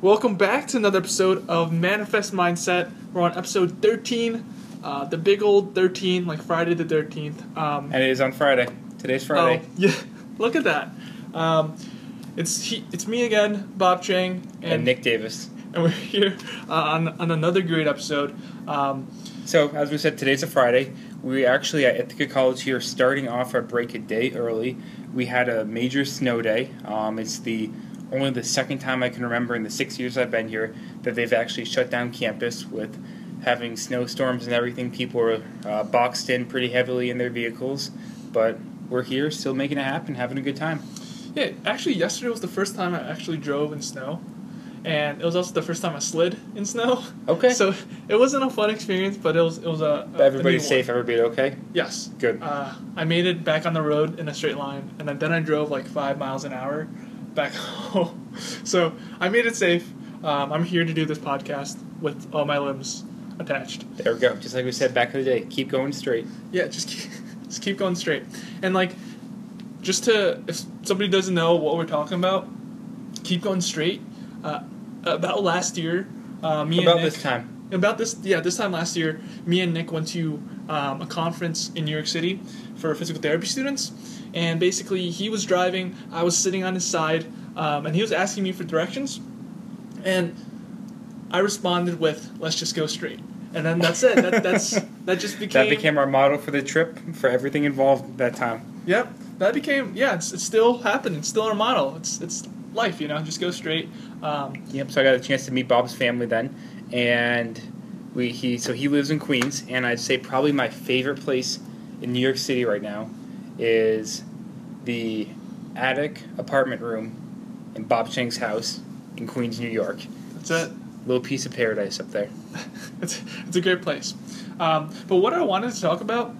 Welcome back to another episode of Manifest Mindset. We're on episode 13, uh, the big old 13, like Friday the 13th. Um, And it is on Friday. Today's Friday. Oh, yeah, look at that. Um, it's he, it's me again, Bob Chang, and, and Nick Davis. and we're here uh, on, on another great episode. Um, So, as we said, today's a Friday. We actually at Ithaca College here starting off our break a day early. We had a major snow day. Um, it's the only the second time I can remember in the six years I've been here that they've actually shut down campus with having snowstorms and everything. People were uh, boxed in pretty heavily in their vehicles, but we're here still making it happen, having a good time. yeah, actually, yesterday was the first time I actually drove in snow, and it was also the first time I slid in snow. Okay. So it wasn't a fun experience, but it was it was a, a Everybody's safe. one. Everybody okay? Yes. Good. Uh, I made it back on the road in a straight line, and then, then I drove like five miles an hour back home. So I made it safe. Um, I'm here to do this podcast with all my limbs attached. There we go. Just like we said back in the day, keep going straight. Yeah, just keep, just keep going straight. And like, just to if somebody doesn't know what we're talking about, keep going straight. Uh, about last year, uh, me About and Nick, this time. about this yeah this time last year me and nick went to um, a conference in new york city for physical therapy students and basically he was driving i was sitting on his side um, and he was asking me for directions. And i responded with let's just go straight. And then that's it. That, that's that just became, That became our motto for the trip for everything involved that time. yep. That became yeah it's, it's still happening. It's still our model it's it's life you know? Just go straight. Um, Yep. So I got a chance to meet Bob's family then, and we he so he lives in Queens, and I'd say probably my favorite place in New York City right now is the attic apartment room in Bob Chang's house in Queens, New York. that's it Little piece of paradise up there. it's, it's a great place. Um, but what I wanted to talk about,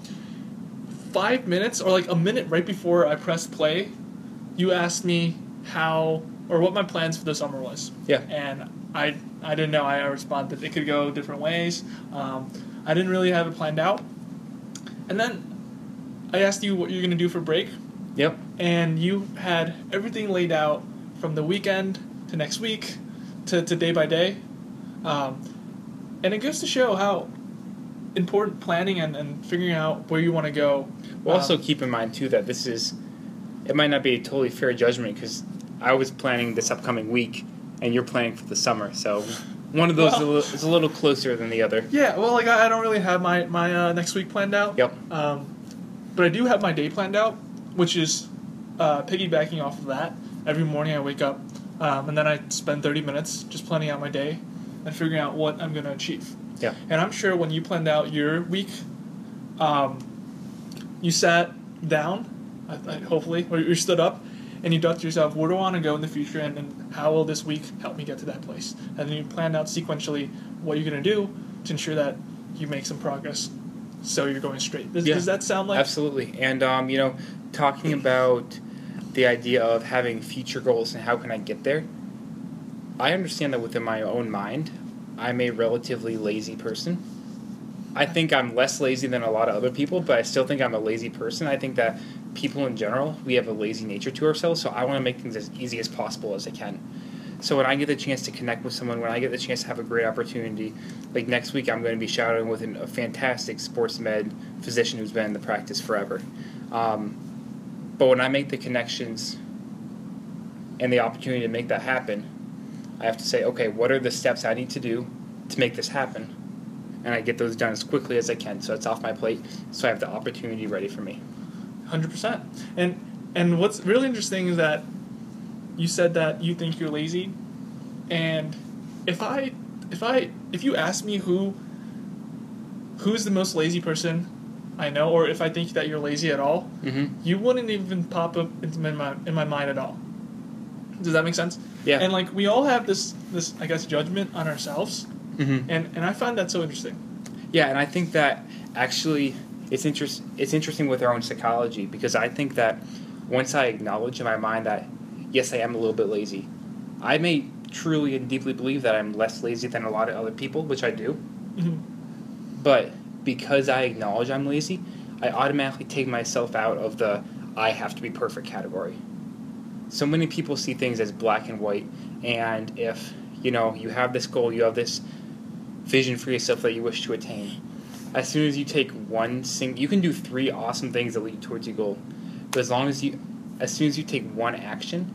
five minutes or like a minute right before I pressed play, you asked me how or what my plans for the summer was. Yeah. And I I didn't know. I responded it could go different ways. Um, I didn't really have it planned out. And then I asked you what you're gonna do for break, Yep. and you had everything laid out from the weekend to next week to, to day by day. Um, and it goes to show how important planning and, and figuring out where you want to go. Well, also um, keep in mind too that this is it might not be a totally fair judgment because I was planning this upcoming week, and you're planning for the summer. So one of those is, a Well- little, is a little closer than the other. yeah, well, like I, I don't really have my my uh, next week planned out. Yep. Um, but I do have my day planned out, which is uh, piggybacking off of that. Every morning I wake up, um, and then I spend 30 minutes just planning out my day and figuring out what I'm going to achieve. Yeah. And I'm sure when you planned out your week, um, you sat down, I, I, hopefully, or you stood up, and you thought to yourself, where do I want to go in the future, and, and how will this week help me get to that place? And then you planned out sequentially what you're going to do to ensure that you make some progress so you're going straight. Does, Yeah. does that sound like Absolutely. And um, you know, talking about the idea of having future goals and how can I get there, I understand that within my own mind, I'm a relatively lazy person. I think I'm less lazy than a lot of other people, but I still think I'm a lazy person. I think that people in general, we have a lazy nature to ourselves, so I want to make things as easy as possible as I can. So when I get the chance to connect with someone, when I get the chance to have a great opportunity, like next week, I'm going to be shadowing with an, a fantastic sports med physician who's been in the practice forever. Um, but when I make the connections and the opportunity to make that happen, I have to say, okay, what are the steps I need to do to make this happen? And I get those done as quickly as I can, so it's off my plate, so I have the opportunity ready for me. Hundred percent. And and what's really interesting is that you said that you think you're lazy, and if I if I if you ask me who who's the most lazy person I know, or if I think that you're lazy at all, Mm-hmm. you wouldn't even pop up into my in my mind at all. Does that make sense? Yeah. And like we all have this this I guess judgment on ourselves, mm-hmm. and and I find that so interesting. Yeah, and I think that actually it's interest it's interesting with our own psychology because I think that once I acknowledge in my mind that yes, I am a little bit lazy, I may truly and deeply believe that I'm less lazy than a lot of other people, which I do. Mhm. But because I acknowledge I'm lazy, I automatically take myself out of the I have to be perfect category. So many people see things as black and white, and if You know, you have this goal, you have this vision for yourself that you wish to attain. As soon as you take one sing, you can do three awesome things that lead towards your goal. But as long as you, as soon as you take one action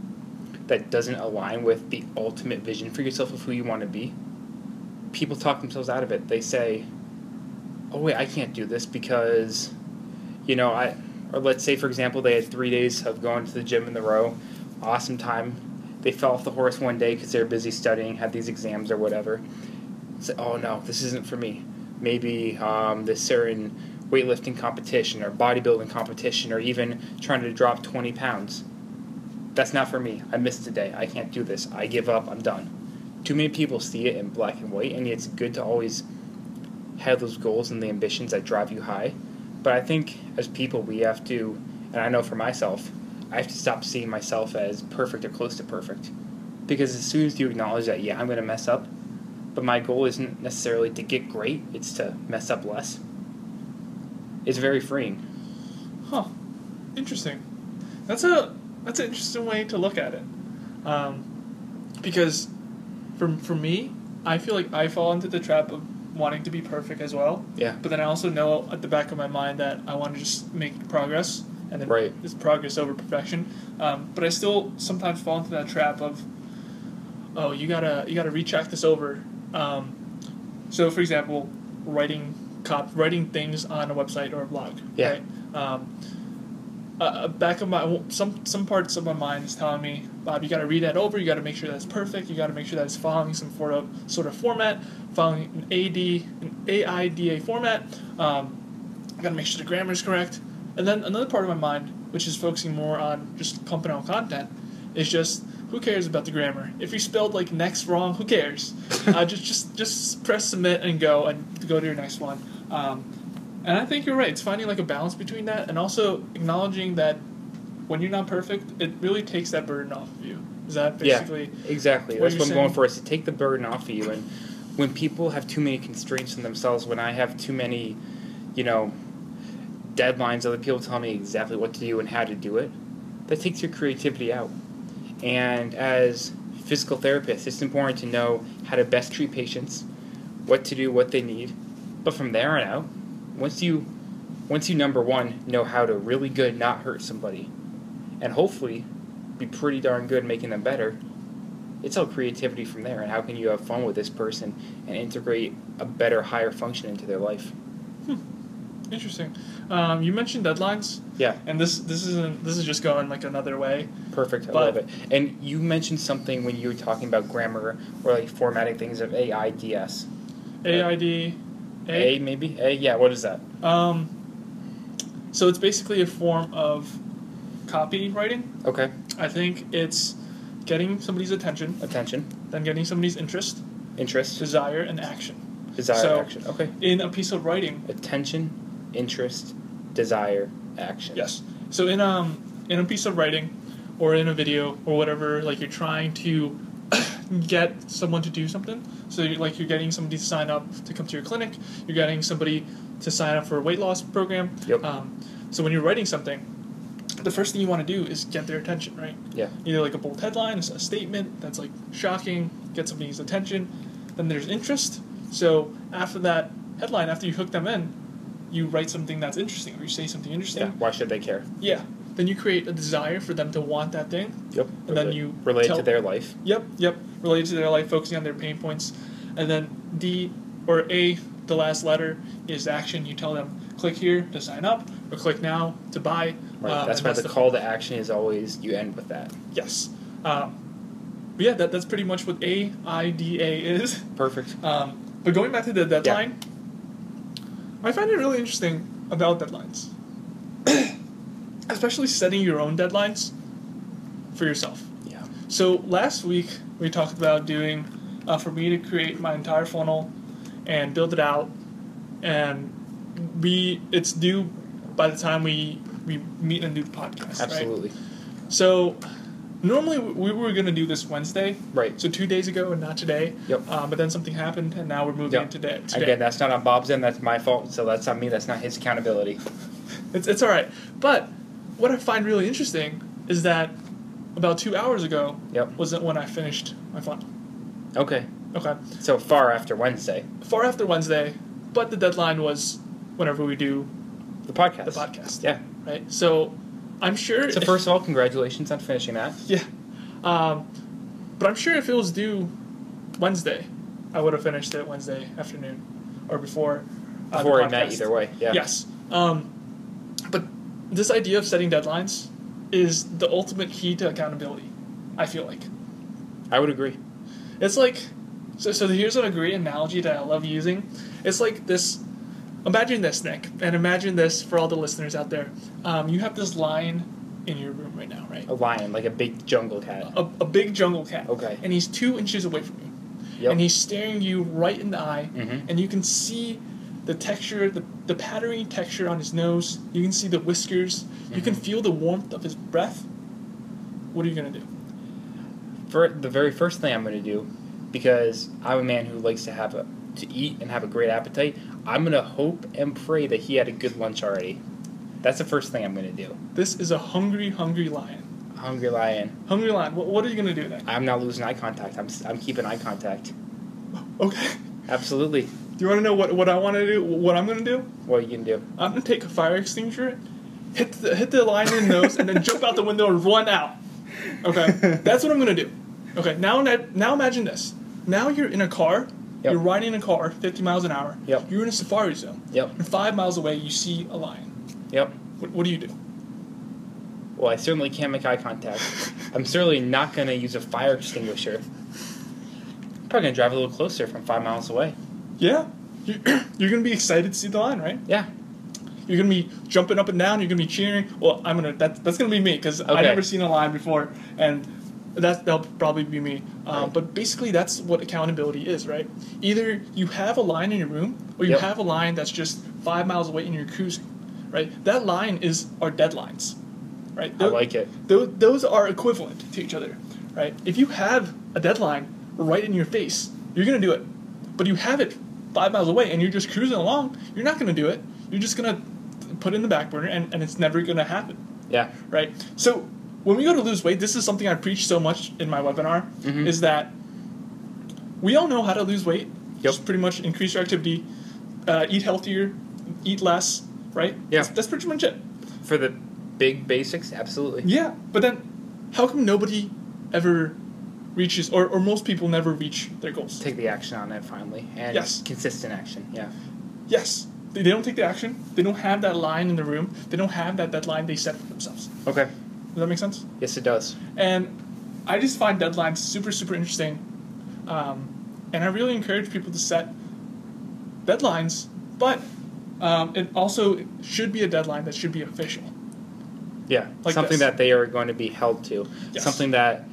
that doesn't align with the ultimate vision for yourself of who you want to be, people talk themselves out of it. They say, "Oh wait, I can't do this because, you know, I." Or let's say, for example, they had three days of going to the gym in the row, awesome time. They fell off the horse one day because they were busy studying, had these exams or whatever. Say, "Oh no, this isn't for me." Maybe um, this certain weightlifting competition or bodybuilding competition or even trying to drop 20 pounds. That's not for me. I missed a day. I can't do this. I give up. I'm done. Too many people see it in black and white, and it's good to always have those goals and the ambitions that drive you high. But I think as people, we have to, and I know for myself, I have to stop seeing myself as perfect or close to perfect. Because as soon as you acknowledge that, yeah, I'm going to mess up, but my goal isn't necessarily to get great, it's to mess up less. It's very freeing. Huh. Interesting. That's a that's an interesting way to look at it. Um, because for for me, I feel like I fall into the trap of wanting to be perfect as well. Yeah. But then I also know at the back of my mind that I want to just make progress, and then Right. it's progress over perfection. Um, but I still sometimes fall into that trap of, oh, you gotta you gotta recheck this over. Um, so, for example, writing cop writing things on a website or a blog. Yeah. Right? Um, uh, back of my some some parts of my mind is telling me, Bob, you got to read that over. You got to make sure that's perfect. You got to make sure that it's following some sort of sort of format, following an AD an AIDA format. Um, I got to make sure the grammar is correct. And then another part of my mind, which is focusing more on just pumping out content, is just who cares about the grammar? If you spelled like next wrong, who cares? uh, just just just press submit and go and go to your next one. Um, and I think you're right. It's finding like a balance between that and also acknowledging that when you're not perfect, it really takes that burden off of you. Is that basically Yeah. Exactly. What That's what I'm going for is to take the burden off of you. And when people have too many constraints on themselves, when I have too many, you know, deadlines, other people tell me exactly what to do and how to do it, that takes your creativity out. And as physical therapists, it's important to know how to best treat patients, what to do, what they need. But from there on out, once you, once you number one know how to really good not hurt somebody, and hopefully be pretty darn good making them better, it's all creativity from there. And how can you have fun with this person and integrate a better higher function into their life? Hmm. Interesting. Um, you mentioned deadlines, yeah. And this this isn't this is just going like another way. perfect. I But- love it. And you mentioned something when you were talking about grammar or like formatting things of aids AID, a maybe? A yeah what is that? Um, so it's basically a form of copywriting. okay. I think it's getting somebody's attention, attention. Then getting somebody's interest, interest. Desire, and action. Desire So- action. Okay. in a piece of writing. attention interest desire action. Yes. So in um in a piece of writing, or in a video, or whatever, like you're trying to get someone to do something. So you're, like you're getting somebody to sign up to come to your clinic. You're getting somebody to sign up for a weight loss program. Yep. Um, so when you're writing something, the first thing you want to do is get their attention, right? Yeah. Either like a bold headline, a statement that's like shocking, get somebody's attention. Then there's interest. So after that headline, after you hook them in, you write something that's interesting, or you say something interesting. yeah why should they care Yeah. Then you create a desire for them to want that thing. yep And then you relate tell- to their life Yep, yep. Related to their life, focusing on their pain points. And then D or A, the last letter, is action. You tell them click here to sign up or click now to buy. right Um, that's why the call to action is always you end with that Yes. Um, yeah, that, that's pretty much what A I D A is. perfect Um, but going back to the deadline, yeah. I find it really interesting about deadlines, especially setting your own deadlines for yourself. yeah So last week we talked about doing uh, for me to create my entire funnel and build it out, and we it's due by the time we we meet and do the podcast. Right? absolutely So normally we were going to do this Wednesday, right so two days ago and not today. Yep. Um, but then something happened, and now we're moving Yep. today. today. Again, that's not on Bob's end. That's my fault. So that's on me. That's not his accountability. It's, it's all right. But what I find really interesting is that about two hours ago Yep. wasn't when I finished my funnel. Okay. Okay. So far after Wednesday, Far after Wednesday, but the deadline was whenever we do the podcast. the podcast. Yeah. Right. So I'm sure. So if- first of all, congratulations on finishing that. Yeah. Um, but I'm sure if it was due Wednesday, I would have finished it Wednesday afternoon or before. uh, Before we met, either way. Yeah. Yes. Um, this idea of setting deadlines is the ultimate key to accountability. I feel like I would agree. it's like so. So here's a great analogy that I love using. It's like this. Imagine this, Nick, and imagine this for all the listeners out there. Um, you have this lion in your room right now, right? A lion, like a big jungle cat. A, a big jungle cat. Okay. And he's two inches away from you. Yep. And he's staring you right in the eye, Mhm. and you can see the texture, the, the patterny texture on his nose. You can see the whiskers. You can Mhm. feel the warmth of his breath. What are you gonna do? For the very first thing I'm going to do, because I'm a man who likes to have a to eat and have a great appetite, I'm going to hope and pray that he had a good lunch already. That's the first thing I'm going to do. This is a hungry, hungry lion. Hungry lion. Hungry lion. What, what are you gonna do then? I'm not losing eye contact. I'm, I'm keeping eye contact. Okay. Absolutely. Do you want to know what, what I want to do? What I'm gonna do? What are you going to do? I'm gonna take a fire extinguisher, hit the, hit the lion in the nose, and then jump out the window and run out. Okay, that's what I'm gonna do. Okay, now now imagine this. Now you're in a car. Yep. You're riding in a car, 50 miles an hour. Yep. You're in a safari zone. Yep. And five miles away, you see a lion. Yep. What, what do you do? Well, I certainly can't make eye contact. I'm certainly not going to use a fire extinguisher. I'm probably going to drive a little closer from five miles away. Yeah, you're, you're gonna be excited to see the line, right? Yeah. You're gonna be jumping up and down. You're gonna be cheering. Well, I'm gonna. That's that's gonna be me because I've never seen a line before, and that's that'll probably be me. Um, Right. But basically, that's what accountability is, right? Either you have a line in your room, or you Yep. have a line that's just five miles away and you're cruising, right? That line is our deadlines, right? I like it. Those, those are equivalent to each other, right? If you have a deadline right in your face, you're gonna do it. But you have it five miles away and you're just cruising along, you're not gonna do it. You're just gonna put it in the back burner and, and it's never gonna happen, Yeah. right? So when we go to lose weight, this is something I preach so much in my webinar, Mhm. is that we all know how to lose weight. Yep. Just pretty much increase your activity, uh, eat healthier, eat less, right? Yeah. That's, that's pretty much it. For the big basics, absolutely. Yeah, but then how come nobody ever reaches, or, or most people never reach their goals? Take the action on it finally. And Yes. consistent action. Yeah. Yes, they, they don't take the action. They don't have that line in the room. They don't have that deadline they set for themselves. Okay. Does that make sense? Yes, it does. And I just find deadlines super, super interesting. Um, and I really encourage people to set deadlines, but um, it also should be a deadline that should be official. Yeah. Like Something this. that they are going to be held to. Yes. Something that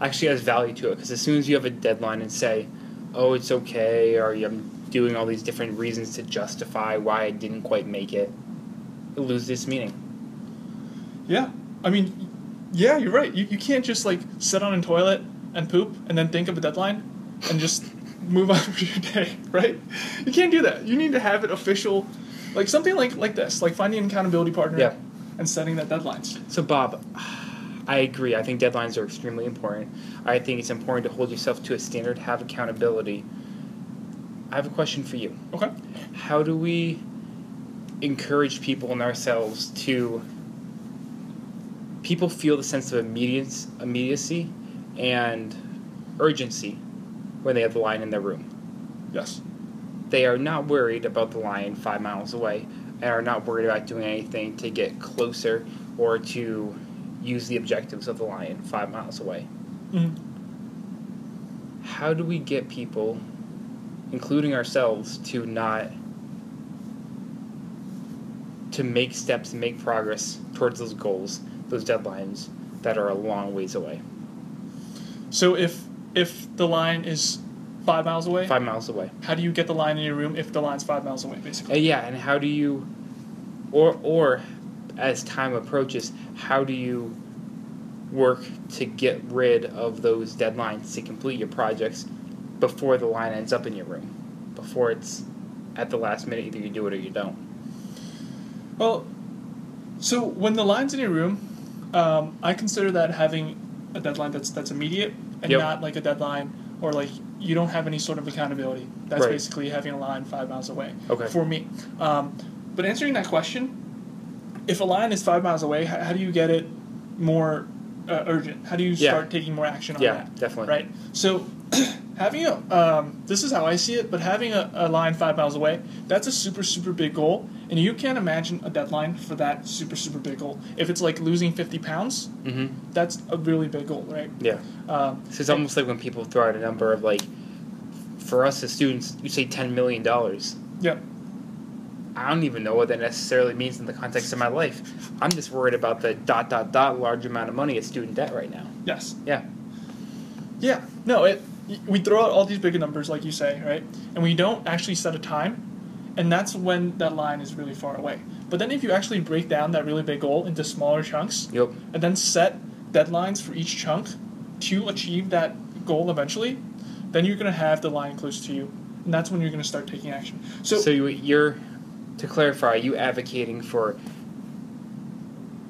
actually has value to it. Because as soon as you have a deadline and say, oh, it's okay, or I'm doing all these different reasons to justify why I didn't quite make it, it loses its meaning. Yeah, I mean, yeah, you're right. You, you can't just like sit on a toilet and poop and then think of a deadline and just move on with your day, right? You can't do that. You need to have it official, like something like like this, like finding an accountability partner Yeah. and setting that deadlines. So, Bob, I agree. I think deadlines are extremely important. I think it's important to hold yourself to a standard, have accountability. I have a question for you. Okay. How do we encourage people and ourselves to people feel the sense of immediacy, immediacy and urgency when they have the lion in their room? Yes. They are not worried about the lion five miles away and are not worried about doing anything to get closer or to use the objectives of the lion five miles away. Mhm. How do we get people, including ourselves, to not to make steps and make progress towards those goals, those deadlines that are a long ways away, So if if the line is five miles away, five miles away? how do you get the line in your room if the line's five miles away, basically? Uh, yeah, and how do you, or or as time approaches, how do you work to get rid of those deadlines to complete your projects before the line ends up in your room, before it's at the last minute either you do it or you don't. Well, so when the line's in your room, um, I consider that having a deadline that's that's immediate and Yep. not like a deadline or like you don't have any sort of accountability. That's Right. basically having a line five miles away. Okay. For me, um, but answering that question, if a line is five miles away, how, how do you get it more uh, urgent? How do you Yeah. start taking more action on yeah, that? definitely. Right. So having a um, this is how I see it, but having a, a line five miles away, that's a super super big goal, and you can't imagine a deadline for that super super big goal. If it's like losing fifty pounds, hmm that's a really big goal, right? Yeah. Um, So it's almost like when people throw out a number of like, for us as students, you say ten million dollars. yeah. I don't even know what that necessarily means in the context of my life. I'm just worried about the dot dot dot large amount of money of student debt right now. Yes. Yeah. Yeah. No. It. We throw out all these big numbers, like you say, right? And we don't actually set a time, and that's when that line is really far away. But then, if you actually break down that really big goal into smaller chunks, Yep. and then set deadlines for each chunk to achieve that goal eventually, then you're going to have the line close to you, and that's when you're going to start taking action. So, So, you, you're, to clarify, are you advocating for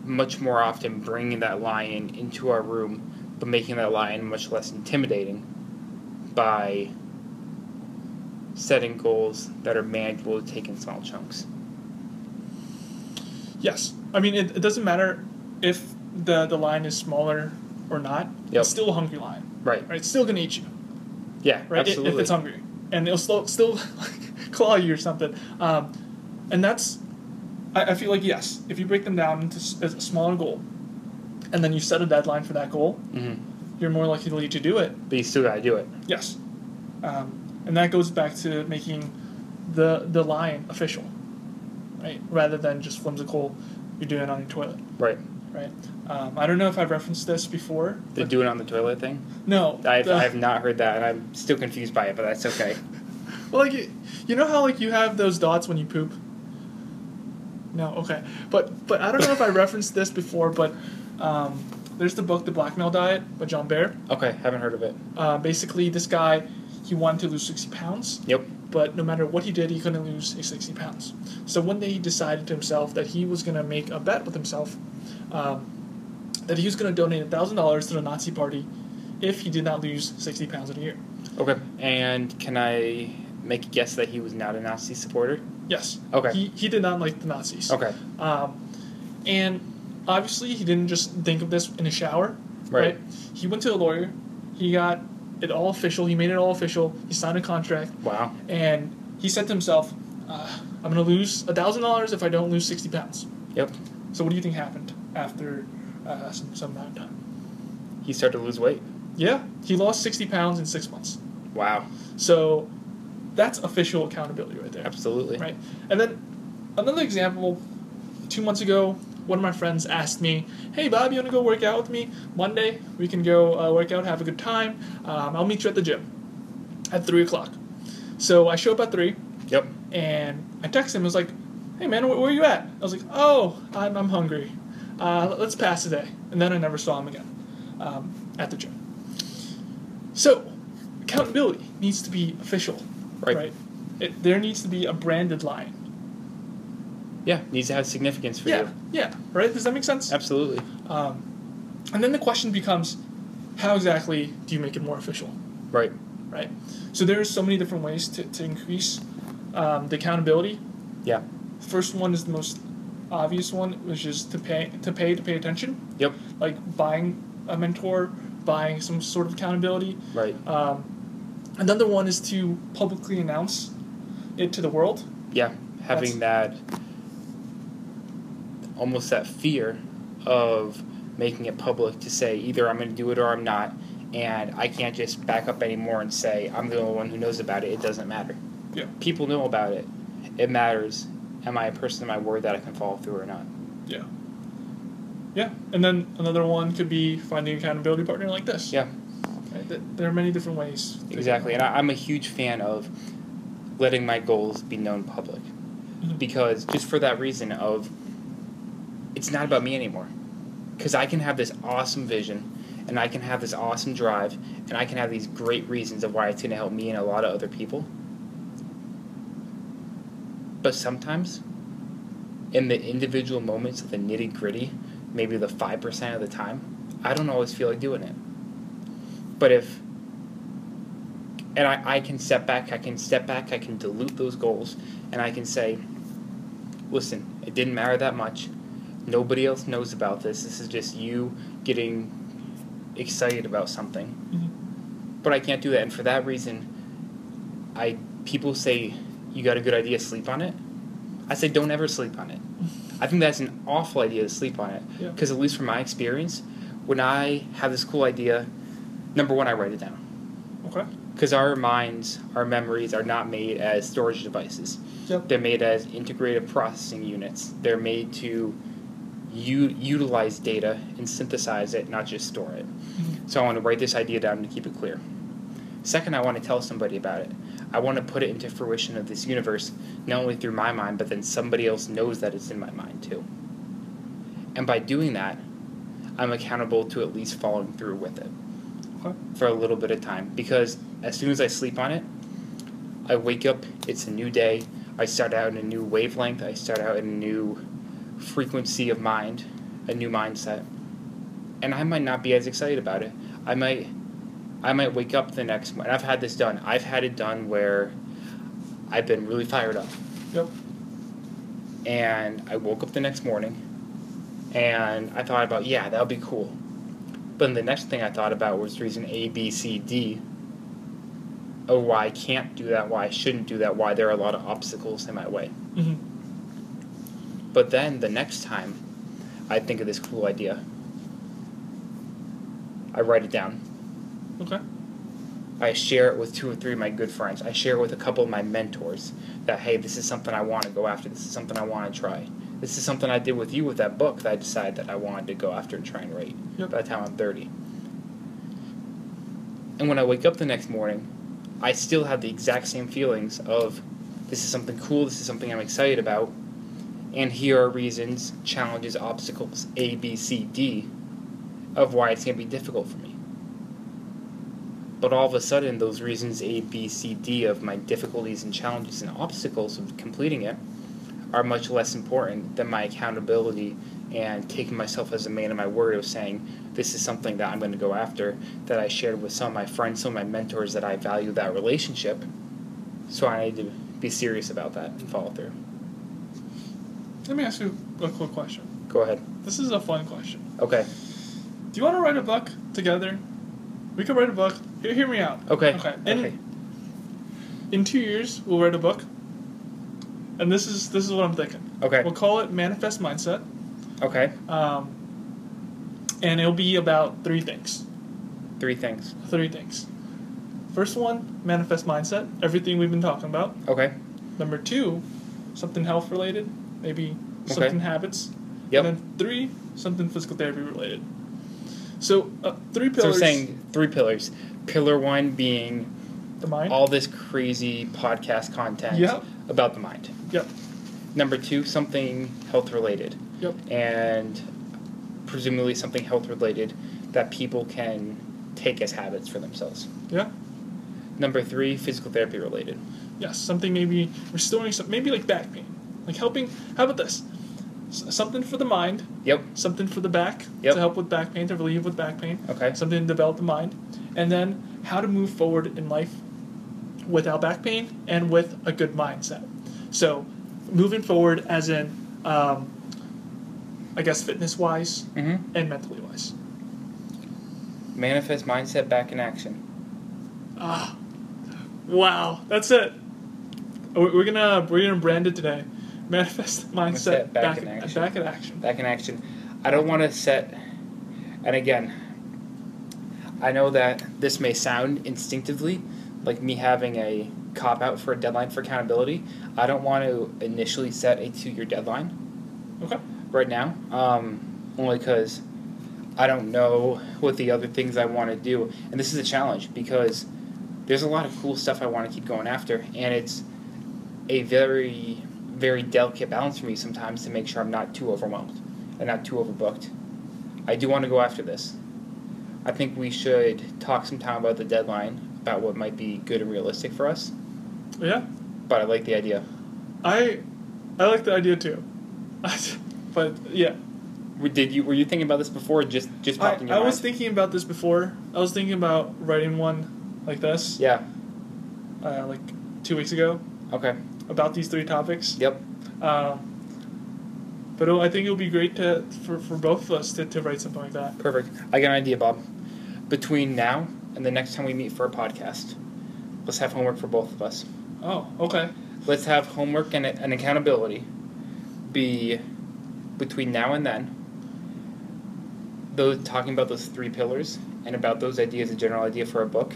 much more often bringing that lion into our room, but making that lion much less intimidating by setting goals that are manageable to take in small chunks? yes, I mean it, it doesn't matter if the the line is smaller or not. Yep. It's still a hungry lion, Right. right? It's still going to eat you, Yeah, right? If- absolutely. If it's hungry, and it'll still still claw you or something. Um, and that's, I, I feel like yes, if you break them down into s- a smaller goal, and then you set a deadline for that goal, hmm you're more likely to do it But you still got to do it. Yes, um, and that goes back to making the the line official, right? Rather than just whimsical, you're doing it on your toilet, Right. right? Um, I don't know if I've referenced this before. The do it on the toilet thing? no, I've, the- I've not heard that, and I'm still confused by it, but that's okay. well, like you know how like you have those dots when you poop. No, okay, but but I don't know if I referenced this before, but um, there's the book The Blackmail Diet by John Bear. Okay, haven't heard of it. Uh, basically, this guy he wanted to lose sixty pounds. Yep. but no matter what he did, he couldn't lose his 60 pounds. So one day he decided to himself that he was going to make a bet with himself um, that he was going to donate $1,000 to the Nazi party if he did not lose 60 pounds in a year. Okay. And can I make a guess that he was not a Nazi supporter? Yes. Okay. He, he did not like the Nazis. Okay. Um, and obviously, he didn't just think of this in a shower. Right. He went to a lawyer. He got it all official. He made it all official. He signed a contract. Wow. And he said to himself, uh, I'm going to lose a $1,000 if I don't lose 60 pounds. Yep. So what do you think happened after uh, some, some amount of time? He started to lose weight. Yeah, he lost 60 pounds in six months. Wow. So that's official accountability right there. Absolutely. Right. And then another example, two months ago, one of my friends asked me, Hey, Bob, you want to go work out with me Monday? We can go uh, work out, have a good time. Um, I'll meet you at the gym at 3 o'clock. So I show up at 3, Yep. and I text him. I was like, "Hey man, where, where are you at?" I was like, "Oh, I'm, I'm hungry. Uh, let's pass the day." And then I never saw him again um, at the gym. So accountability needs to be official, Right. It, there needs to be a branded line. Yeah. Needs to have significance for Yeah, you. yeah, right. Does that make sense? Absolutely. Um, and then the question becomes, how exactly do you make it more official? Right. Right. So there are so many different ways to, to increase um, the accountability. Yeah. First one is the most obvious one, which is to pay to pay to pay attention. Yep. Like buying a mentor, buying some sort of accountability. Right. Um, another one is to publicly announce it to the world. Yeah. Having that almost that fear of making it public to say either I'm going to do it or I'm not, and I can't just back up anymore and say I'm the only one who knows about it. It doesn't matter. Yeah. People know about it. It matters. Am I a person of my word that I can follow through or not? Yeah. Yeah, and then another one could be finding accountability partner like this. Yeah. Right? There are many different ways. Exactly, and I, I'm a huge fan of letting my goals be known public Mhm. because just for that reason of it's not about me anymore because I can have this awesome vision and I can have this awesome drive and I can have these great reasons of why it's going to help me and a lot of other people. But sometimes, in the individual moments of the nitty gritty, maybe the 5% of the time, I don't always feel like doing it. But if and I, I can step back, I can step back, I can dilute those goals, and I can say, listen, it didn't matter that much. Nobody else knows about this. This is just you getting excited about something. Mhm. But I can't do that, and for that reason, I people say you got a good idea, sleep on it. I say don't ever sleep on it. I think that's an awful idea to sleep on it Yeah. because at least from my experience, when I have this cool idea, number one, I write it down Okay. because our minds, our memories are not made as storage devices. Yep. They're made as integrated processing units. They're made to u- utilize data and synthesize it, not just store it. Mhm. So I want to write this idea down to keep it clear. Second, I want to tell somebody about it. I want to put it into fruition of this universe, not only through my mind, but then somebody else knows that it's in my mind too. And by doing that, I'm accountable to at least following through with it Okay. for a little bit of time. Because as soon as I sleep on it, I wake up, it's a new day, I start out in a new wavelength, I start out in a new frequency of mind, a new mindset. And I might not be as excited about it. I might I might wake up the next morning. I've had this done. I've had it done where I've been really fired up. Yep. And I woke up the next morning and I thought about, yeah, that would be cool. But then the next thing I thought about was reason A, B, C, D of why I can't do that, why I shouldn't do that, why there are a lot of obstacles in my way. hmm But then the next time I think of this cool idea, I write it down. Okay. I share it with two or three of my good friends. I share it with a couple of my mentors that, hey, this is something I want to go after. This is something I want to try. This is something I did with you with that book that I decided that I wanted to go after and try and write Yep. by the time I'm 30. And when I wake up the next morning, I still have the exact same feelings of this is something cool, this is something I'm excited about, and here are reasons, challenges, obstacles, A, B, C, D, of why it's going to be difficult for me. But all of a sudden, those reasons A, B, C, D of my difficulties and challenges and obstacles of completing it are much less important than my accountability and taking myself as a man of my word of saying, this is something that I'm going to go after, that I shared with some of my friends, some of my mentors, that I value that relationship. So I need to be serious about that and follow through. Let me ask you a quick question. Go ahead. This is a fun question. Okay. Do you want to write a book together? We could write a book. Hear, hear me out. Okay. Okay. In, Okay. in two years, we'll write a book. And this is this is what I'm thinking. Okay. We'll call it Manifest Mindset. Okay. Um, and it'll be about three things. Three things. Three things. First one, manifest mindset. Everything we've been talking about. Okay. Number two, something health related. Maybe Okay. something habits. Yep. And then three, something physical therapy related. So uh, three So we're pillars. saying three pillars. Pillar one being the mind. all this crazy podcast content Yep. About the mind. Yep. Number two, something health related. Yep. And presumably something health related that people can take as habits for themselves. Yeah. Number three, physical therapy related. Yes. Something maybe restoring some maybe like back pain. Like helping. How about this? S- something for the mind. Yep. Something for the back Yep. to help with back pain to relieve with back pain. Okay. something to develop the mind, and then how to move forward in life without back pain and with a good mindset. So, moving forward, as in, um, I guess, fitness wise Mm-hmm. and mentally wise. Manifest mindset back in action. Ah, wow, that's it. We're gonna we're gonna brand it today. Manifest mindset back back in action. back in action. Back in action. I don't want to set. And again, I know that this may sound instinctively like me having a cop out for a deadline for accountability. I don't want to initially set a two year deadline Okay. right now, um, only because I don't know what the other things I want to do. And this is a challenge because there's a lot of cool stuff I want to keep going after, and it's a very, very delicate balance for me sometimes to make sure I'm not too overwhelmed and not too overbooked. I do want to go after this. I think we should talk sometime about the deadline, about what might be good and realistic for us. Yeah, But I like the idea. I I like the idea too. but yeah, Did you were you thinking about this before? Or just just I, in your I mind? was thinking about this before. I was thinking about writing one like this. yeah. uh, like two weeks ago Okay. about these three topics. Yep. Um, but I think it would be great to for, for both of us to, to write something like that. Perfect. I got an idea, Bob. Between now and the next time we meet for a podcast, let's have homework for both of us. Oh, okay. Let's have homework and, and accountability be between now and then. Those talking about those three pillars and about those ideas, a general idea for a book.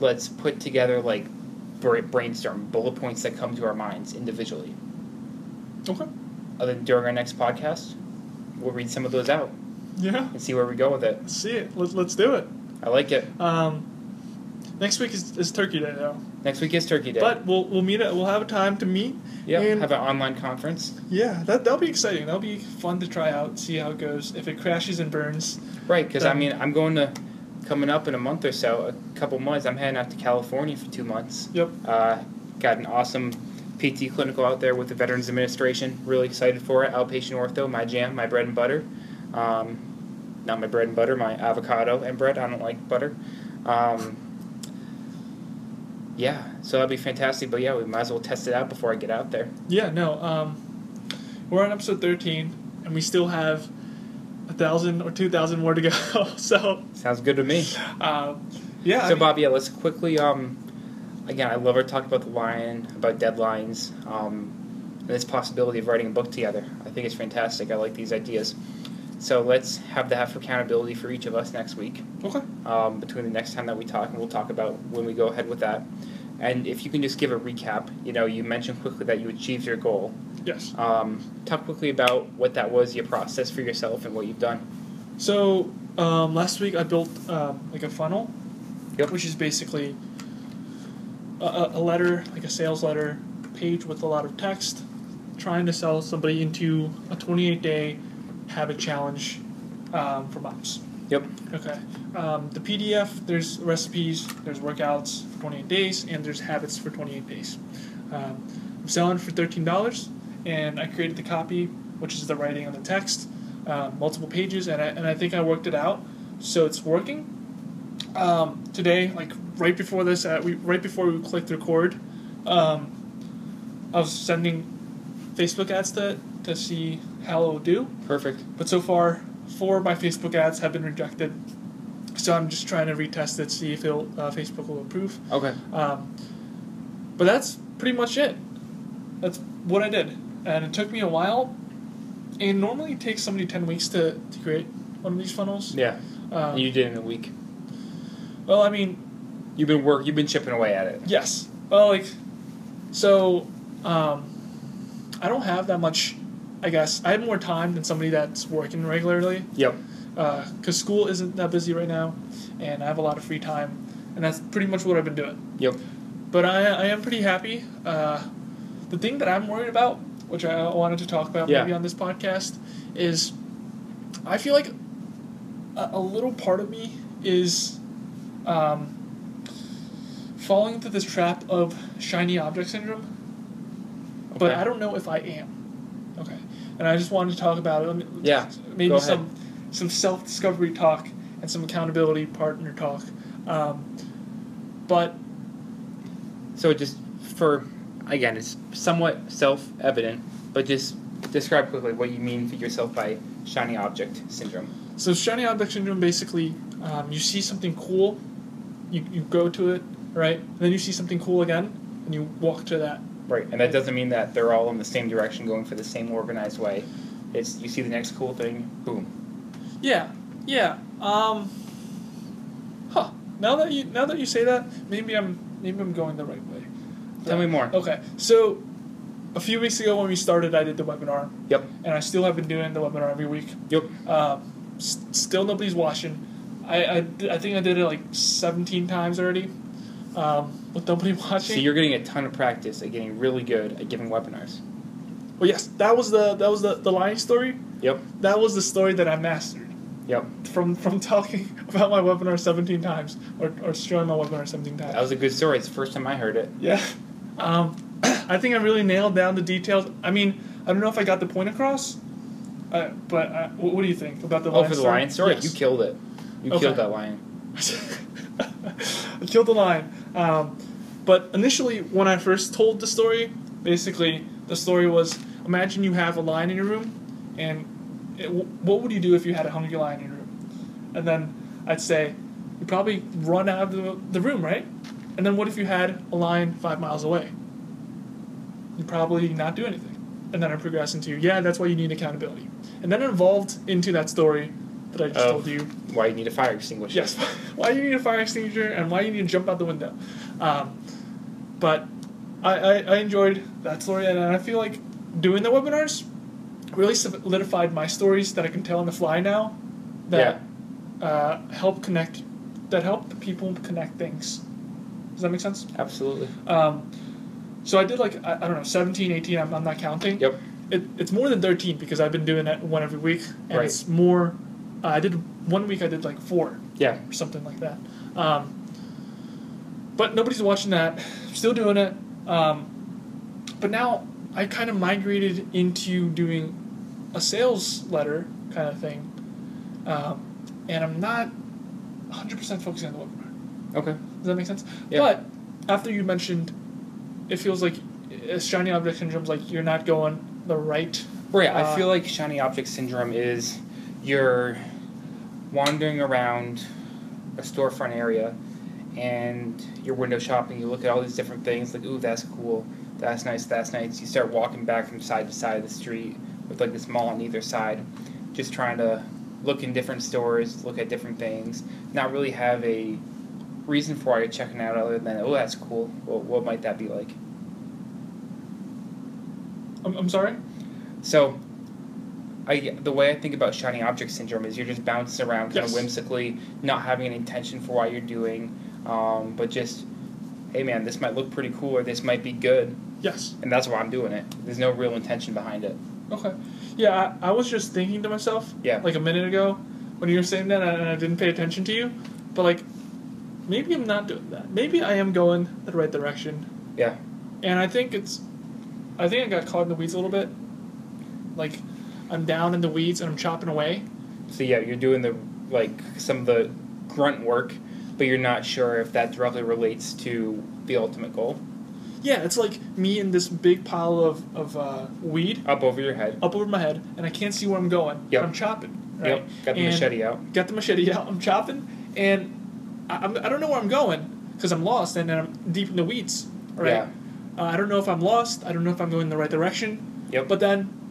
Let's put together like brainstorm bullet points that come to our minds individually. Okay. And then during our next podcast, we'll read some of those out Yeah. and see where we go with it. See it. Let's let's do it. I like it. Um, next week is, is Turkey Day though, Next week is Turkey Day. but we'll we'll meet. At, we'll have a time to meet. yeah, have an online conference. Yeah, that that'll be exciting. That'll be fun to try out, see how it goes. If it crashes and burns, Right, because I mean, I'm going to coming up in a month or so, a couple months. I'm heading out to California for two months. Yep. Uh, got an awesome PT clinical out there with the Veterans Administration. Really excited for it. Outpatient ortho, my jam, my bread and butter. Um, not my bread and butter, my avocado and bread. I don't like butter. Um, yeah, so that'd be fantastic. But yeah, we might as well test it out before I get out there. yeah, no. Um, we're on episode thirteen, and we still have a thousand or two thousand more to go. so, Sounds good to me. um, yeah. I So mean- Bob, yeah, let's quickly. Um, again, I love our talk about the lion, about deadlines, um, and this possibility of writing a book together. I think it's fantastic. I like these ideas. So let's have that for accountability for each of us next week. Okay. Um, between the next time that we talk, and we'll talk about when we go ahead with that. And if you can just give a recap, you know, you mentioned quickly that you achieved your goal. Yes. Um, talk quickly about what that was, your process for yourself, and what you've done. So um, last week I built um, like a funnel, Yep. which is basically a a letter, like a sales letter page with a lot of text, trying to sell somebody into a 28 day habit challenge um, for moms. Yep. Okay. Um, the PDF, there's recipes, there's workouts for 28 days, and there's habits for 28 days. Um, I'm selling for $13, and I created the copy, which is the writing and the text, um, multiple pages, and I, and I think I worked it out, so it's working. Um, today, like right before this, uh, we right before we clicked record, um, I was sending Facebook ads to to see how it will do. Perfect. But so far, four of my Facebook ads have been rejected. So I'm just trying to retest it, see if it'll, uh, Facebook will approve. Okay. Um, but that's pretty much it. That's what I did, and it took me a while. And normally it takes somebody ten weeks to, to create one of these funnels. Yeah. Um, you did it in a week. well, I mean, You've been work. You've been chipping away at it. yes. Well, like, so um, I don't have that much. I guess I have more time than somebody that's working regularly. Yep. because school isn't that busy right now, and I have a lot of free time, and that's pretty much what I've been doing. Yep. But I, I am pretty happy. Uh, the thing that I'm worried about, which I wanted to talk about Yeah. maybe on this podcast, is I feel like a, a little part of me is um, falling into this trap of shiny object syndrome, but I don't know if I am. And I just wanted to talk about it. Yeah, maybe go ahead. some some self discovery talk and some accountability partner talk. Um, but So just for again, it's somewhat self-evident, but just describe quickly what you mean for yourself by shiny object syndrome. So shiny object syndrome basically, um, you see something cool, you, you go to it, right? And then you see something cool again, and you walk to that. Right, and that doesn't mean that they're all in the same direction, going for the same organized way. It's you see the next cool thing, boom. Yeah, yeah. Um, huh. Now that you now that you say that, maybe I'm maybe I'm going the right way. Tell me more. Okay, so a few weeks ago when we started, I did the webinar, Yep. and I still have been doing the webinar every week. Yep. Um, s- still nobody's watching. I, I, I think I did it like 17 times already, um, with nobody watching. So you're getting a ton of practice at getting really good at giving webinars. Well, yes, that was the that was the the lying story. Yep. That was the story that I mastered Yep. from from talking about my webinar seventeen times or or showing my webinar seventeen times. That was a good story. It's the first time I heard it. yeah, um, I think I really nailed down the details. I mean, I don't know if I got the point across, uh, but uh, what, what do you think about the Oh, lion for the story? lion story, Yes. you killed it. You Okay. killed that lion. I killed lion. Um, but initially, when I first told the story, basically the story was: imagine you have a lion in your room, and it, what would you do if you had a hungry lion in your room? And then I'd say, you'd probably run out of the, the room, right? And then what if you had a lion five miles away? You'd probably not do anything. And then I progress into, yeah, that's why you need accountability. And then it evolved into that story that I just told you. Why you need a fire extinguisher? Yes, why you need a fire extinguisher and why you need to jump out the window. Um, but I, I, I enjoyed that story, and I feel like doing the webinars really solidified my stories that I can tell on the fly now that uh, help connect, that help people connect things. Does that make sense? Absolutely. Um, so I did like, I, I don't know, 17, 18, I'm, I'm not counting. Yep. It, it's more than 13 because I've been doing it one every week, and Right. it's more. Uh, I did one week. I did like four Yeah. or something like that. Um, but nobody's watching that. Still doing it. Um, but now I kind of migrated into doing a sales letter kind of thing, um, and I'm not 100% focusing on the webinar. Okay. Does that make sense? Yeah. But after you mentioned, it feels like uh, shiny object syndrome's like you're not going the right. Right. Uh, I feel like shiny object syndrome is you're wandering around a storefront area and you're window shopping, you look at all these different things, like, ooh, that's cool, that's nice, that's nice. You start walking back from side to side of the street with like this mall on either side, just trying to look in different stores, look at different things, not really have a reason for why you're checking out other than, oh, that's cool. Well, what might that be like? I'm, I'm sorry. So, I the way I think about shiny object syndrome is you're just bouncing around kind Yes. of whimsically, not having an intention for why you're doing, um, but just, hey man, this might look pretty cool or this might be good, Yes. and that's why I'm doing it. There's no real intention behind it. Okay. Yeah, I, I was just thinking to myself, Yeah. like a minute ago, when you were saying that, and I didn't pay attention to you, but like, maybe I'm not doing that. Maybe I am going the right direction. Yeah. And I think it's, I think I got caught in the weeds a little bit. Like, I'm down in the weeds and I'm chopping away. So yeah, you're doing the like some of the grunt work, but you're not sure if that directly relates to the ultimate goal. Yeah, it's like me in this big pile of, of uh, weed Up over your head. up over my head, and I can't see where I'm going. Yep. I'm chopping. Right? Yep. Got the And- machete out. got the machete out. I'm chopping, and I, I'm, I don't know where I'm going because I'm lost and I'm deep in the weeds. Right. Yeah. Uh, I don't know if I'm lost. I don't know if I'm going in the right direction. Yep. But then,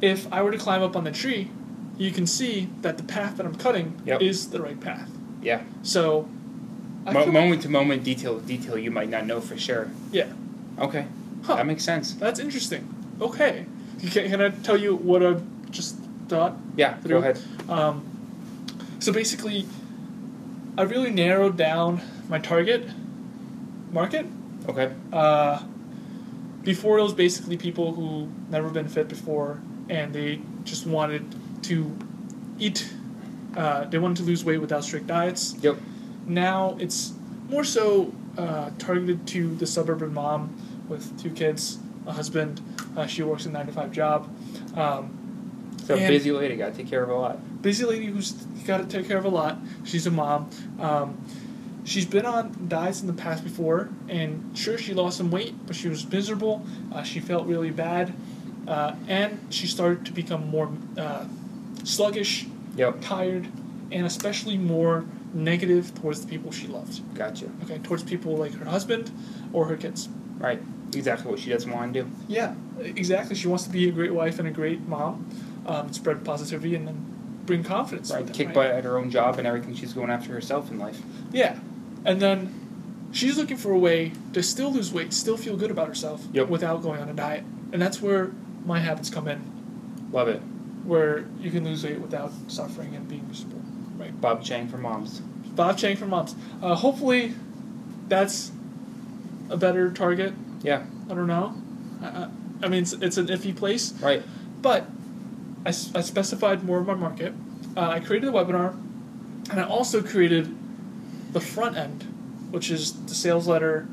if I were to climb up on the tree, you can see that the path that I'm cutting Yep. is the right path. Yeah. So, Mo- moment to moment, detail to detail, you might not know for sure. yeah, Okay. Huh. That makes sense. that's interesting. Okay, can, can I tell you what I just thought? Yeah. Through. Go ahead. Um, so basically, I really narrowed down my target market. Okay. Uh, before it was basically people who never been fit before and they just wanted to eat. Uh, they wanted to lose weight without strict diets. Yep. Now it's more so uh, targeted to the suburban mom with two kids, a husband. Uh, she works a nine to five job. Um, So busy lady, got to take care of a lot. busy lady who's got to take care of a lot. She's a mom. Um, she's been on diets in the past before, and sure, she lost some weight, but she was miserable. Uh, she felt really bad, uh, and she started to become more uh, sluggish, Yep. tired, and especially more negative towards the people she loved. Gotcha. Okay, towards people like her husband or her kids. Right. Exactly what she doesn't want to do. Yeah, exactly. She wants to be a great wife and a great mom, um, spread positivity, and then bring confidence. Right. them, Kick right? butt at her own job and everything she's going after herself in life. Yeah. And then she's looking for a way to still lose weight, still feel good about herself Yep. without going on a diet. And that's where my habits come in, Love it. where you can lose weight without suffering and being miserable. Right. Bob Chang for moms. Bob Chang for moms. Uh, hopefully that's a better target. Yeah. I don't know. I, I, I mean, it's, it's an iffy place, Right. but I, s- I specified more of my market. Uh, I created a webinar, and I also created the front end, which is the sales letter,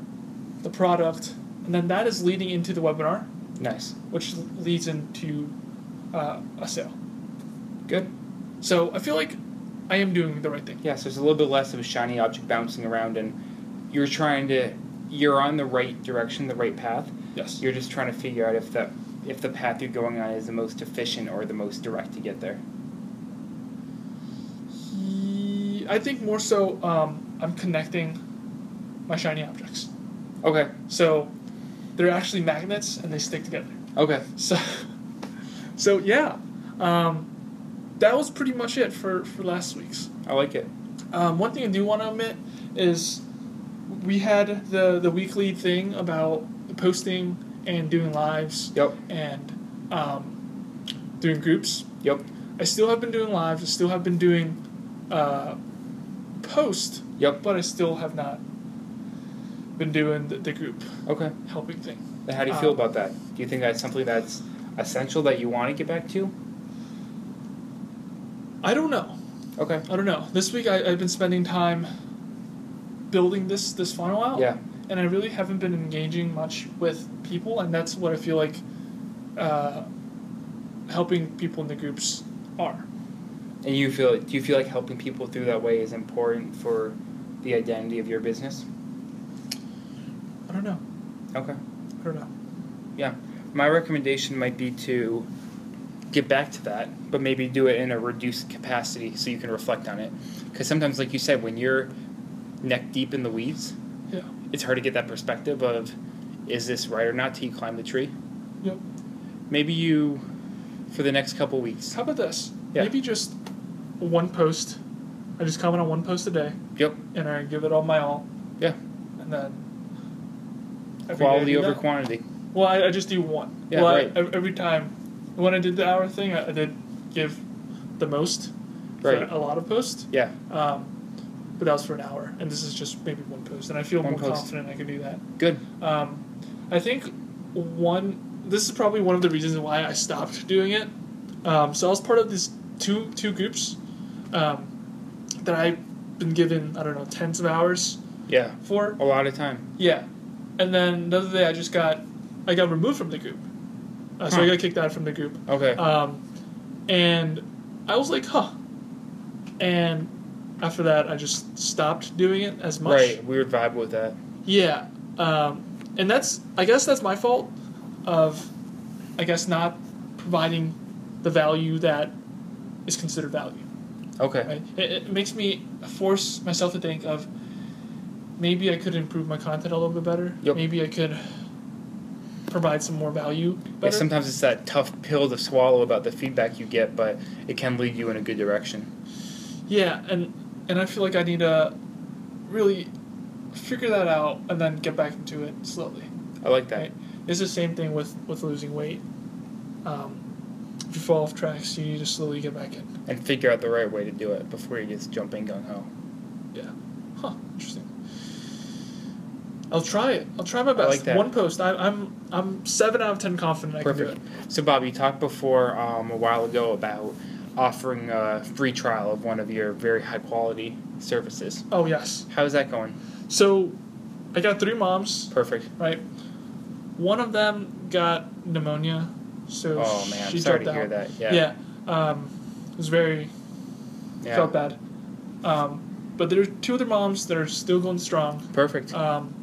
the product, and then that is leading into the webinar, Nice. which leads into uh, a sale. Good. So I feel like I am doing the right thing. Yeah. So there's a little bit less of a shiny object bouncing around, and you're trying to you're on the right direction, the right path. Yes. You're just trying to figure out if that if the path you're going on is the most efficient or the most direct to get there. He, I think more so. Um, I'm connecting my shiny objects. Okay. So they're actually magnets and they stick together. Okay. So, so yeah, um, that was pretty much it for, for last week's. I like it. Um, one thing I do want to admit is we had the, the weekly thing about posting and doing lives Yep. and um, doing groups. Yep. I still have been doing lives. I still have been doing uh, post, Yep. but I still have not been doing the, the group Okay. helping thing. How do you feel Um, about that? Do you think that's something that's essential that you want to get back to? I don't know. Okay. I don't know. This week I, I've been spending time building this this funnel out. Yeah. And I really haven't been engaging much with people, and that's what I feel like uh, helping people in the groups are. And you feel do you feel like helping people through that way is important for the identity of your business? I don't know. Okay. I don't know. Yeah. My recommendation might be to get back to that, but maybe do it in a reduced capacity so you can reflect on it. Because sometimes, like you said, when you're neck deep in the weeds, Yeah. it's hard to get that perspective of is this right or not till you climb the tree. Yep. Maybe you, for the next couple weeks. How about this? Yeah. Maybe just one post. I just comment on one post a day. Yep. And I give it all my all. Yeah. And then. Every day I Quality do over that. quantity. Well, I, I just do one. Yeah, well, I- right. ev- every time, when I did the hour thing, I, I did give the most for Right. a lot of posts. Yeah. Um, but that was for an hour, and this is just maybe one post, and I feel One more post. confident I can do that. Good. Um, I think one. This is probably one of the reasons why I stopped doing it. Um, so I was part of these two two groups um, that I've been given I don't know tens of hours Yeah. for. A lot of time. Yeah, and then the other day I just got I got removed from the group, uh, so I got kicked out from the group. Okay. Um, and I was like, huh. And after that, I just stopped doing it as much. right. Weird vibe with that. Yeah. Um, and that's, I guess that's my fault of, I guess, not providing the value that is considered value. Okay. Right? It, it makes me force myself to think of maybe I could improve my content a little bit better. Yep. Maybe I could provide some more value Yeah, sometimes it's that tough pill to swallow about the feedback you get, but it can lead you in a good direction. Yeah, and and I feel like I need to really figure that out and then get back into it slowly. I like that. Right. It's the same thing with with losing weight. Um, if you fall off tracks, you need to slowly get back in. And figure out the right way to do it before you just jump in gung ho. Yeah. Huh. Interesting. I'll try it. I'll try my best. like that. One post. I, I'm I'm seven out of ten confident I Perfect. can do it. So, Bob, you talked before um, a while ago about offering a free trial of one of your very high quality services. Oh yes. How's that going? So, I got three moms. Perfect. Right. One of them got pneumonia, so Oh man, she sorry to dropped hear out. that. Yeah. Yeah. Um, it was very Yeah. felt bad. Um, but there are two other moms that are still going strong. Perfect. Um,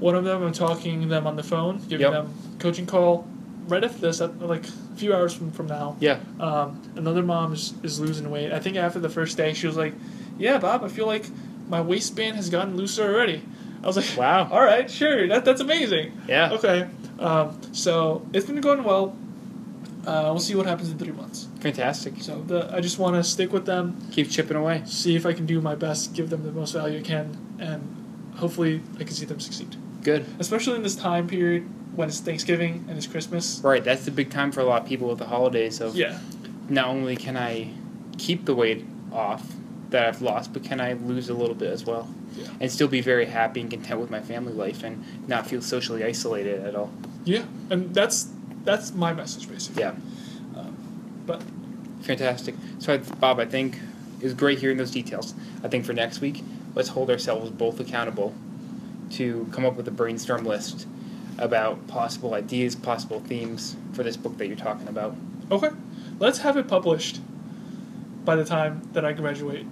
one of them, I'm talking to them on the phone, giving Yep. them coaching call right after this, at, like a few hours from, from now. yeah. Um, another mom is, is losing weight. I think after the first day, she was like, "Yeah, Bob, I feel like my waistband has gotten looser already." I was like, Wow. all right, sure, that that's amazing." Yeah. Okay, um, so it's been going well. Uh, we'll see what happens in three months. Fantastic. So the, I just want to stick with them, Keep chipping away. see if I can do my best, give them the most value I can, and hopefully I can see them succeed. Good. Especially in this time period when it's Thanksgiving and it's Christmas. Right. That's the big time for a lot of people with the holidays. Of Yeah, not only can I keep the weight off that I've lost, but can I lose a little bit as well? Yeah. And still be very happy and content with my family life and not feel socially isolated at all. yeah, and that's that's my message basically. Yeah. Um, but Fantastic. So, I, Bob, I think it was great hearing those details. I think for next week, let's hold ourselves both accountable to come up with a brainstorm list about possible ideas, possible themes for this book that you're talking about. okay, let's have it published by the time that I graduate.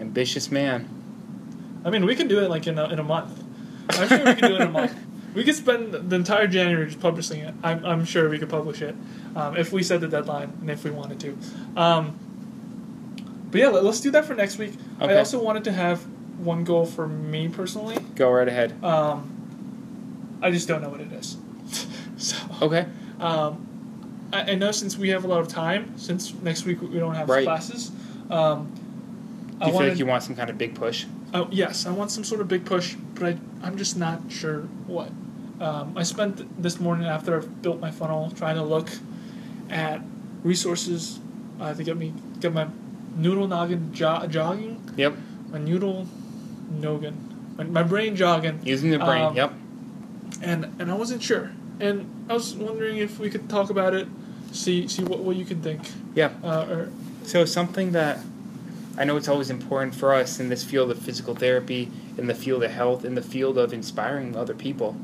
Ambitious man. I mean, we can do it like in a, in a month. I'm sure we could do it in a month. We could spend the entire January just publishing it. I'm, I'm sure we could publish it um, if we set the deadline and if we wanted to. Um, but yeah, let, us do that for next week. I also wanted to have one goal for me personally. Go right ahead. Um, I just don't know what it is. so Okay. um, I, I know since we have a lot of time, since next week we don't have Right. classes. Um, Do I you feel wanted, like you want some kind of big push? Oh, yes, I want some sort of big push, but I, I'm just not sure what. Um, I spent this morning after I've built my funnel trying to look at resources uh, to get me get my noodle noggin jo- jogging, Yep. my noodle noggin, my, my brain jogging, Using the brain. Um, yep. and and I wasn't sure, and I was wondering if we could talk about it, see see what, what you could think, Yeah. uh, or So something that I know it's always important for us in this field of physical therapy, in the field of health, in the field of inspiring other people,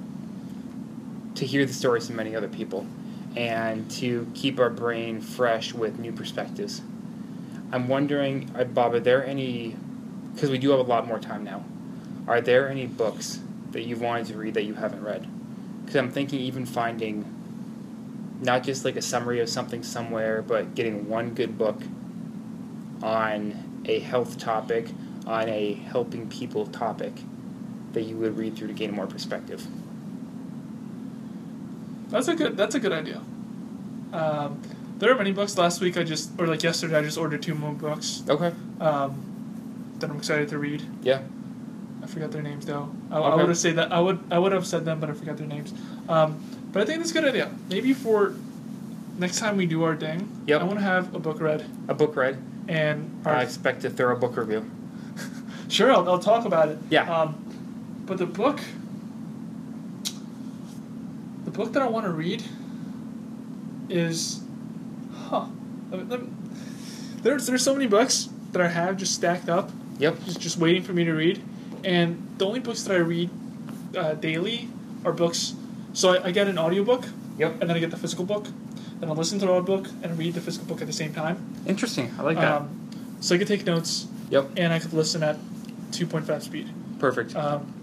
to hear the stories of many other people, and to keep our brain fresh with new perspectives. I'm wondering, uh, Bob, are there any? Because we do have a lot more time now. Are there any books that you've wanted to read that you haven't read? Because I'm thinking even finding not just like a summary of something somewhere, but getting one good book on a health topic, on a helping people topic that you would read through to gain more perspective. That's a good. That's a good idea. Um, there are many books. Last week I just, or like yesterday, I just ordered two more books Okay. um, that I'm excited to read. Yeah. I forgot their names though. I, I would have said that. I would. I would have said them, but I forgot their names. Um, but I think that's a good idea. Maybe for next time we do our thing, Yep. I want to have a book read A book read. and I expect a thorough book review. sure I'll, I'll talk about it. Yeah. Um, but the book, the book that I want to read is, huh? I mean, let me- There's there's so many books that I have just stacked up, Yep. just just waiting for me to read, and the only books that I read uh, daily are books. So I, I get an audiobook, Yep. and then I get the physical book, then I listen to the audiobook and read the physical book at the same time. Interesting. I like that. Um, so I could take notes, yep. and I could listen at 2.5 speed. Perfect. Um,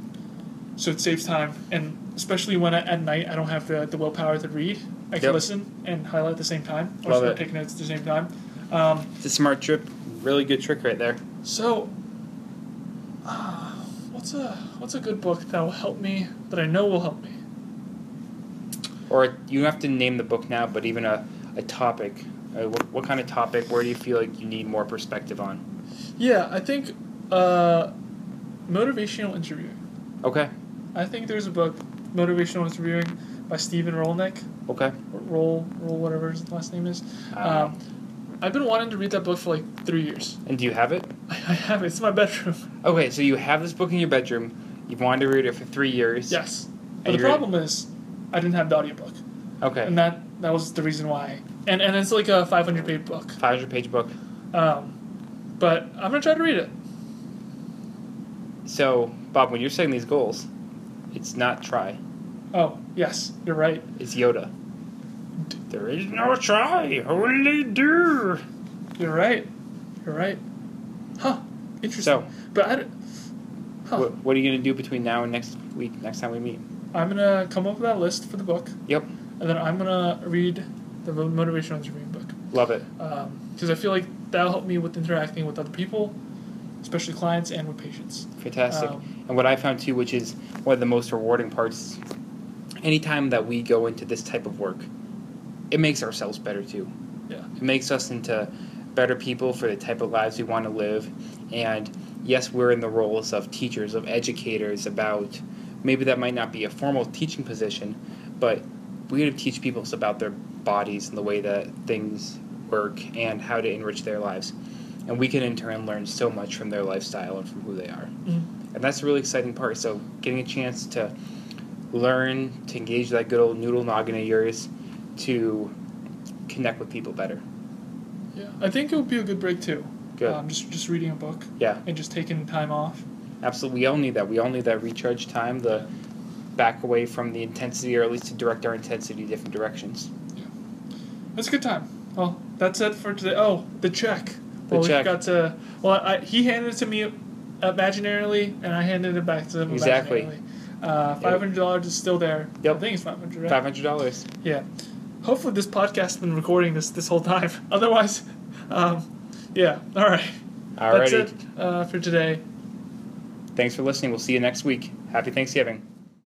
so it saves time, and especially when I, at night I don't have the, the willpower to read, I can Yep. listen and highlight at the same time, or Love start it. taking notes at the same time. Um, It's a smart trip. Really good trick right there. so, what's a what's a good book that will help me that I know will help me? Or you have to name the book now, but even a, a topic. Uh, what, what kind of topic? Where do you feel like you need more perspective on? Yeah, I think uh, motivational interviewing. Okay. I think there's a book, Motivational Interviewing, by Stephen Rollnick. Okay. Roll, roll, whatever his last name is. I don't know. Um, I've been wanting to read that book for like three years. And do you have it? I have it. It's in my bedroom. Okay, so you have this book in your bedroom. You've wanted to read it for three years. Yes. But the problem is, I didn't have the audiobook. Okay. And that that was the reason why. And and it's like a 500 page book. 500 page book. Um, but I'm gonna try to read it. So, Bob, when you're setting these goals, it's not try, Oh yes, you're right. it's Yoda. There is no try, only do. You're right. You're right. Huh. Interesting. So, But I, don't- huh. what, what are you going to do between now and next week, next time we meet? I'm gonna come up with that list for the book, Yep. and then I'm gonna read the mo- motivational interviewing book. Love it. because I feel like that'll help me with interacting with other people, especially clients and with patients. Fantastic. Um, and what I found too, which is one of the most rewarding parts, anytime that we go into this type of work, it makes ourselves better too. Yeah. It makes us into better people for the type of lives we want to live. And yes, we're in the roles of teachers, of educators, about maybe that might not be a formal teaching position, but we to teach people about their bodies and the way that things work and how to enrich their lives. And we can in turn learn so much from their lifestyle and from who they are. Mhm. And that's a really exciting part. So getting a chance to learn, to engage that good old noodle noggin of yours, to connect with people better. Yeah, I think it would be a good break too. Good. Um, just just reading a book Yeah, and just taking time off. absolutely. We all need that. We all need that recharge time, the back away from the intensity, or at least to direct our intensity different directions. That's a good time. Well, that's it for today. Oh, the check. The well, check. we got to. Well, I, he handed it to me imaginarily, and I handed it back to him Exactly. imaginarily. Uh, five hundred dollars is still there. Yep. I think it's five hundred. Right? Five hundred dollars. Yeah. Hopefully this podcast has been recording this this whole time. Otherwise, um, yeah. All right. Alrighty. That's it uh, for today. Thanks for listening. We'll see you next week. Happy Thanksgiving.